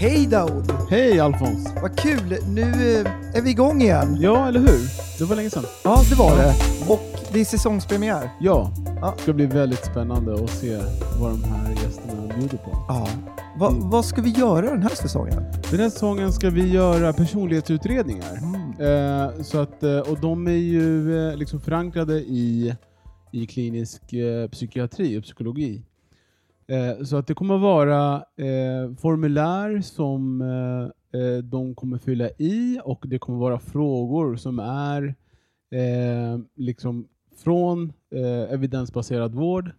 Hej Daoud! Hej Alfons! Vad kul! Nu eh, är vi igång igen. Ja, eller hur? Det var länge sedan. Ja, det var det. Och det är säsongspremiär. Ja, Ja. det ska bli väldigt spännande att se vad de här gästerna bjuder på. Ja. Va, Mm. Vad ska vi göra den här säsongen? Den här säsongen ska vi göra personlighetsutredningar. Eh, så att, eh, och de är ju eh, liksom förankrade i, i klinisk eh, psykiatri och psykologi. Eh, så att det kommer vara eh, formulär som eh, eh, de kommer fylla i och det kommer vara frågor som är eh, liksom från evidensbaserad vård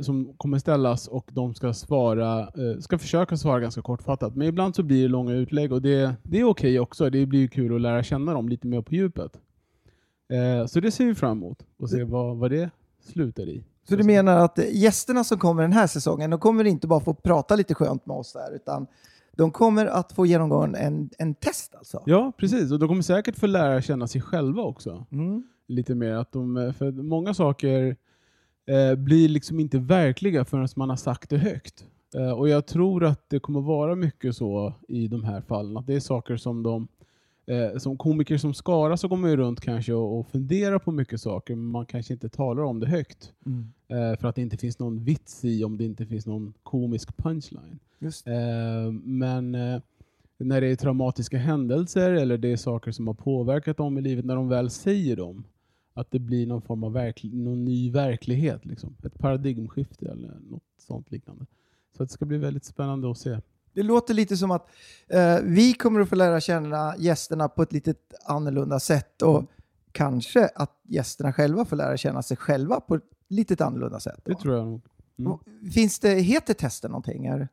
som kommer ställas och de ska svara, ska försöka svara ganska kortfattat. Men ibland så blir det långa utlägg och det, det är okej också. Det blir kul att lära känna dem lite mer på djupet. Så det ser vi fram emot och se vad, vad det slutar i. Så du menar att eh, gästerna som kommer den här säsongen, de kommer inte bara få prata lite skönt med oss där, utan de kommer att få genomgå en, en test alltså? Ja, precis. Och de kommer säkert få lära känna sig själva också. Mm. Lite mer. Att de, för många saker eh, blir liksom inte verkliga förrän man har sagt det högt. Eh, och jag tror att det kommer vara mycket så i de här fallen. Att det är saker som de eh, som komiker som Skara så går man ju runt kanske och, och funderar på mycket saker, men man kanske inte talar om det högt. Mm. Eh, för att det inte finns någon vits i om det inte finns någon komisk punchline. Eh, men eh, när det är traumatiska händelser eller det är saker som har påverkat dem i livet, när de väl säger dem, att det blir någon form av verkl- någon ny verklighet. Liksom. Ett paradigmskifte eller något sånt liknande. Så det ska bli väldigt spännande att se. Det låter lite som att eh, vi kommer att få lära känna gästerna på ett lite annorlunda sätt och kanske att gästerna själva får lära känna sig själva på ett lite annorlunda sätt. då. Det tror jag nog. Mm. Finns det, heter testen någonting? Är-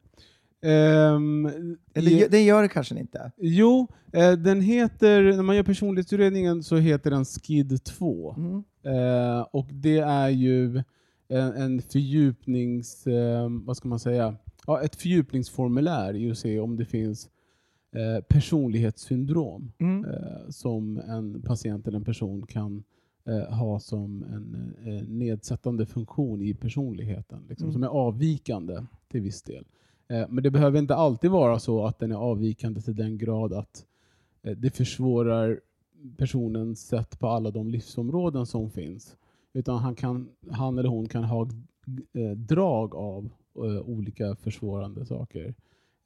Ehm, Eller i- det gör det kanske inte? Jo, eh, den heter, när man gör personlighetsutredningen så heter den SKID 2. Mm. Eh, och det är ju en, en fördjupnings, eh, vad ska man säga, ja, ett fördjupningsformulär i att se om det finns eh, personlighetssyndrom Mm. eh, som en patient eller en person kan eh, ha som en eh, nedsättande funktion i personligheten, liksom, Mm. som är avvikande till viss del. Eh, men det behöver inte alltid vara så att den är avvikande till den grad att eh, det försvårar personens sätt på alla de livsområden som finns. Utan han, kan, han eller hon kan ha drag av olika försvårande saker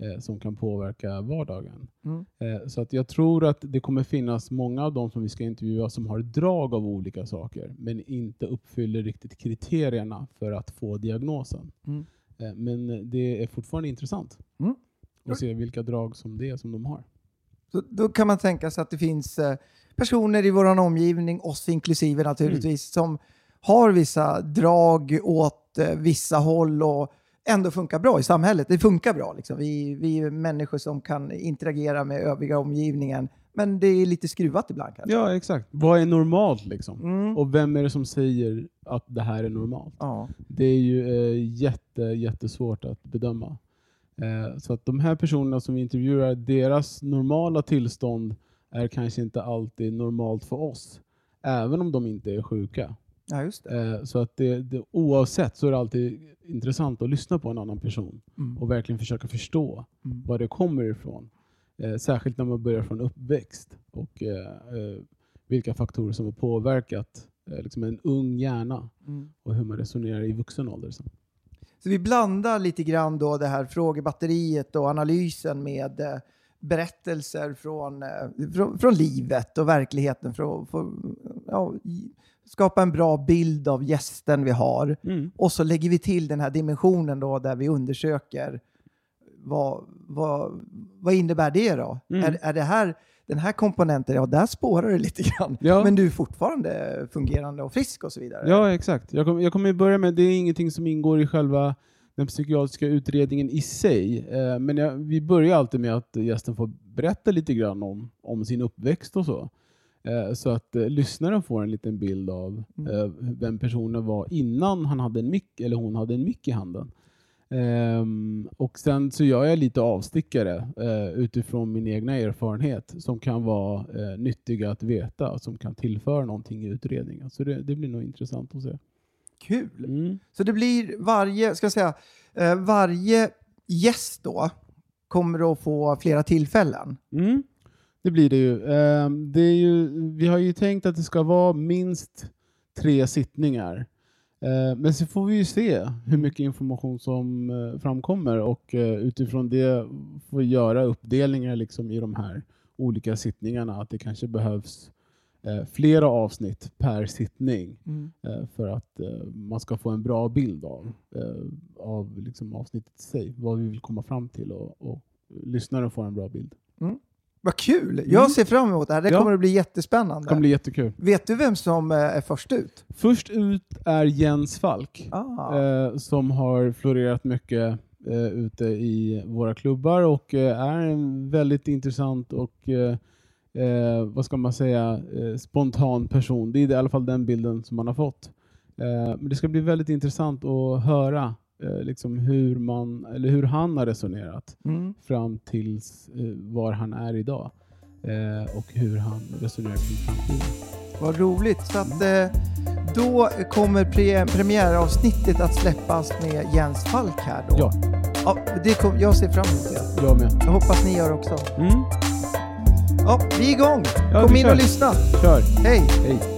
eh, som kan påverka vardagen. Mm. Eh, så att jag tror att det kommer finnas många av de som vi ska intervjua som har drag av olika saker men inte uppfyller riktigt kriterierna för att få diagnosen. Mm. Eh, men det är fortfarande intressant Mm. att se vilka drag som det är som de har. Så då kan man tänka sig att det finns eh, personer i vår omgivning, oss inklusive naturligtvis, Mm. som har vissa drag åt eh, vissa håll och ändå funkar bra i samhället. Det funkar bra. Liksom. Vi, vi är människor som kan interagera med övriga omgivningen, men det är lite skruvat ibland kanske. Ja, exakt. Vad är normalt liksom? Mm. Och vem är det som säger att det här är normalt? Ja. Det är ju eh, jätte, jättesvårt att bedöma. Eh, så att de här personerna som vi intervjuar, deras normala tillstånd är kanske inte alltid normalt för oss. Även om de inte är sjuka. Ja, just det. Eh, så att det, det, oavsett så är det alltid intressant att lyssna på en annan person Mm. och verkligen försöka förstå Mm. var det kommer ifrån. Eh, särskilt när man börjar från uppväxt och eh, vilka faktorer som har påverkat liksom en ung hjärna Mm. och hur man resonerar i vuxen ålder. Sen. Så vi blandar lite grann då det här frågebatteriet och analysen med berättelser från, från, från livet och verkligheten för att ja, skapa en bra bild av gästen vi har. Och så lägger vi till den här dimensionen då där vi undersöker vad, vad, vad innebär det då? Mm. Är, är det här, den här komponenten, ja där spårar det lite grann. Ja. Men du är fortfarande fungerande och frisk och så vidare. Ja, exakt. Jag, kom, jag kommer börja med, det är ingenting som ingår i själva den psykiatriska utredningen i sig. Eh, men jag, vi börjar alltid med att gästen får berätta lite grann om, om sin uppväxt och så. Eh, så att eh, lyssnaren får en liten bild av Mm. eh, vem personen var innan han hade en mick eller hon hade en mick i handen. Ehm, och sen så gör jag lite avstickare eh, utifrån min egna erfarenhet som kan vara eh, nyttiga att veta, som kan tillföra någonting i utredningen. Så det, det blir nog intressant att se. Kul! Mm. Så det blir varje, ska jag säga, eh, varje gäst då kommer att få flera tillfällen. Mm. Det blir det ju. Ehm, det är ju. Vi har ju tänkt att det ska vara minst tre sittningar. Ehm, men så får vi ju se hur mycket information som eh, framkommer och eh, utifrån det får vi göra uppdelningar liksom i de här olika sittningarna. Att det kanske behövs eh, flera avsnitt per sittning eh, för att man ska få en bra bild av, av liksom avsnittet i sig. Vad vi vill komma fram till och, och lyssnaren får en bra bild. Vad kul! Jag Mm. ser fram emot det här. Det Ja. kommer att bli Det jättespännande. kommer bli jättekul. Vet du vem som eh, är först ut? Först ut är Jens Falk Ah. eh, som har florerat mycket eh, ute i våra klubbar och eh, är en väldigt intressant och eh, eh, vad ska man säga, eh, spontan person. Det är i alla fall den bilden som man har fått. Men det ska bli väldigt intressant att höra liksom hur, man, eller hur han har resonerat Mm. fram tills eh, var han är idag eh, och hur han resonerar kring framtiden. Vad roligt. Så att, eh, då kommer pre- premiäravsnittet att släppas med Jens Falk här då. Ja. ja det kom, jag ser fram emot det. Jag med. Jag hoppas ni gör också. Mm. Ja, vi är igång! Ja, Kom in kör. och lyssna. Kör! Hej! Hej!